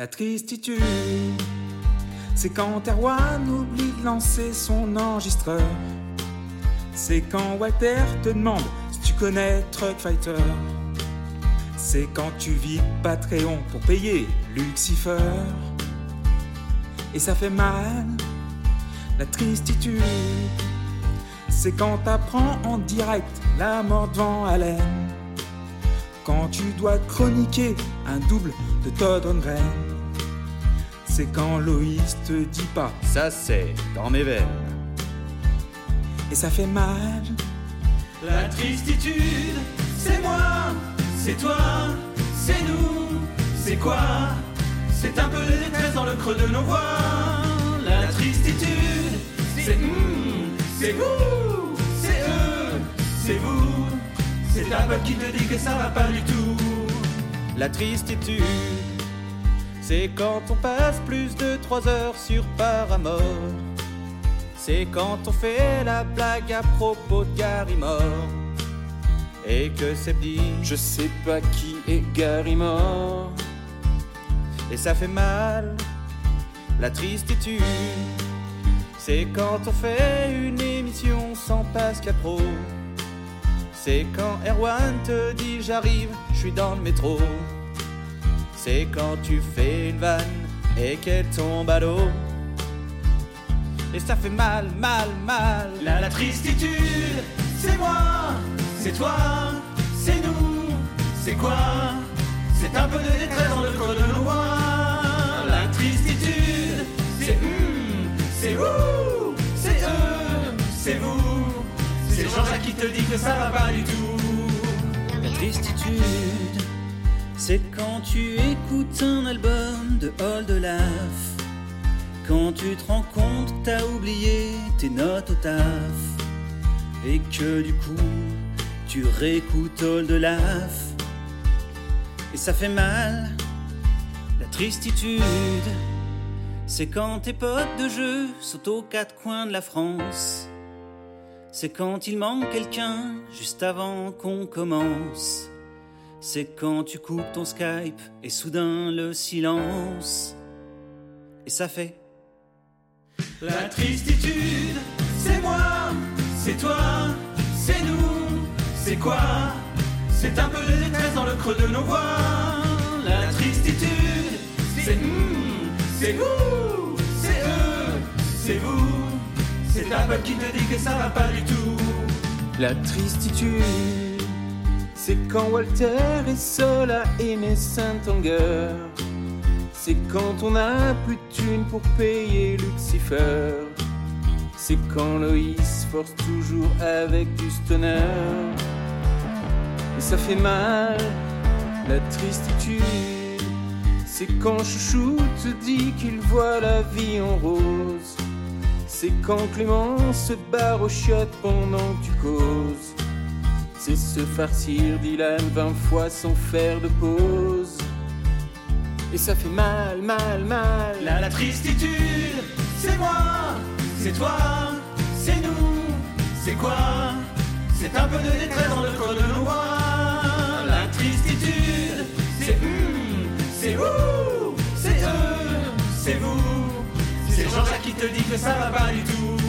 La tristitude, c'est quand Erwan oublie de lancer son enregistreur. C'est quand Walter te demande si tu connais Truck Fighter. C'est quand tu vis Patreon pour payer Lucifer. Et ça fait mal, la tristitude. C'est quand t'apprends en direct la mort devant haleine. Quand tu dois chroniquer un double de Todd Rundgren. C'est quand Loïs te dit pas Ça c'est dans mes veines. et ça fait mal. La tristitude, c'est moi, c'est toi, c'est nous, c'est quoi? C'est un peu de détresse dans le creux de nos voix. La tristitude, c'est hum, c'est vous, c'est eux, c'est vous. C'est ta peur qui te dit que ça va pas du tout. La tristitude, c'est quand on passe plus de 3 heures sur Paramore. C'est quand on fait la blague à propos de Gary Moore. Et que c'est dit, Je sais pas qui est Gary Moore. et ça fait mal. La tristitude, c'est quand on fait une émission sans Pascal Pro. C'est quand Erwan te dit j'arrive, dans le métro. C'est quand tu fais une vanne et qu'elle tombe à l'eau. Et ça fait mal, mal, mal. La, la tristitude, c'est moi, c'est toi, c'est nous, c'est quoi? C'est un peu de détresse dans le creux de voix. La tristitude, c'est hum, c'est vous, c'est eux, c'est vous. C'est Jean-Jacques qui te dit que ça va pas du tout. La tristitude, c'est quand tu écoutes un album de Old Olaf. Quand tu te rends compte t'as oublié tes notes au taf. Et que du coup, tu réécoutes Old Olaf. Et ça fait mal. La tristitude, c'est quand tes potes de jeu sont aux quatre coins de la France. C'est quand il manque quelqu'un juste avant qu'on commence. C'est quand tu coupes ton Skype et soudain le silence. Et ça fait La tristitude, c'est moi, c'est toi, c'est nous, c'est quoi? C'est un peu de détresse dans le creux de nos voix. La tristitude, c'est hum, c'est vous, Qui te dit que ça va pas du tout. La tristitude, c'est quand Walter est seul à aimer Saint-Anger. C'est quand on n'a plus de pour payer Lucifer. C'est quand Loïs force toujours avec du stunner. Et ça fait mal, la tristitude. C'est quand Chouchou te dit qu'il voit la vie en rose. C'est quand Clément se chiottes pendant que tu causes. C'est se farcir Dylan vingt fois sans faire de pause. Et ça fait mal, mal, mal. La, la tristitude, c'est moi, c'est toi, c'est nous, c'est quoi? C'est un peu de détresse dans le creux de voix. La tristitude, c'est hum, c'est vous, c'est eux, c'est vous. Qui te dit que ça va pas du tout.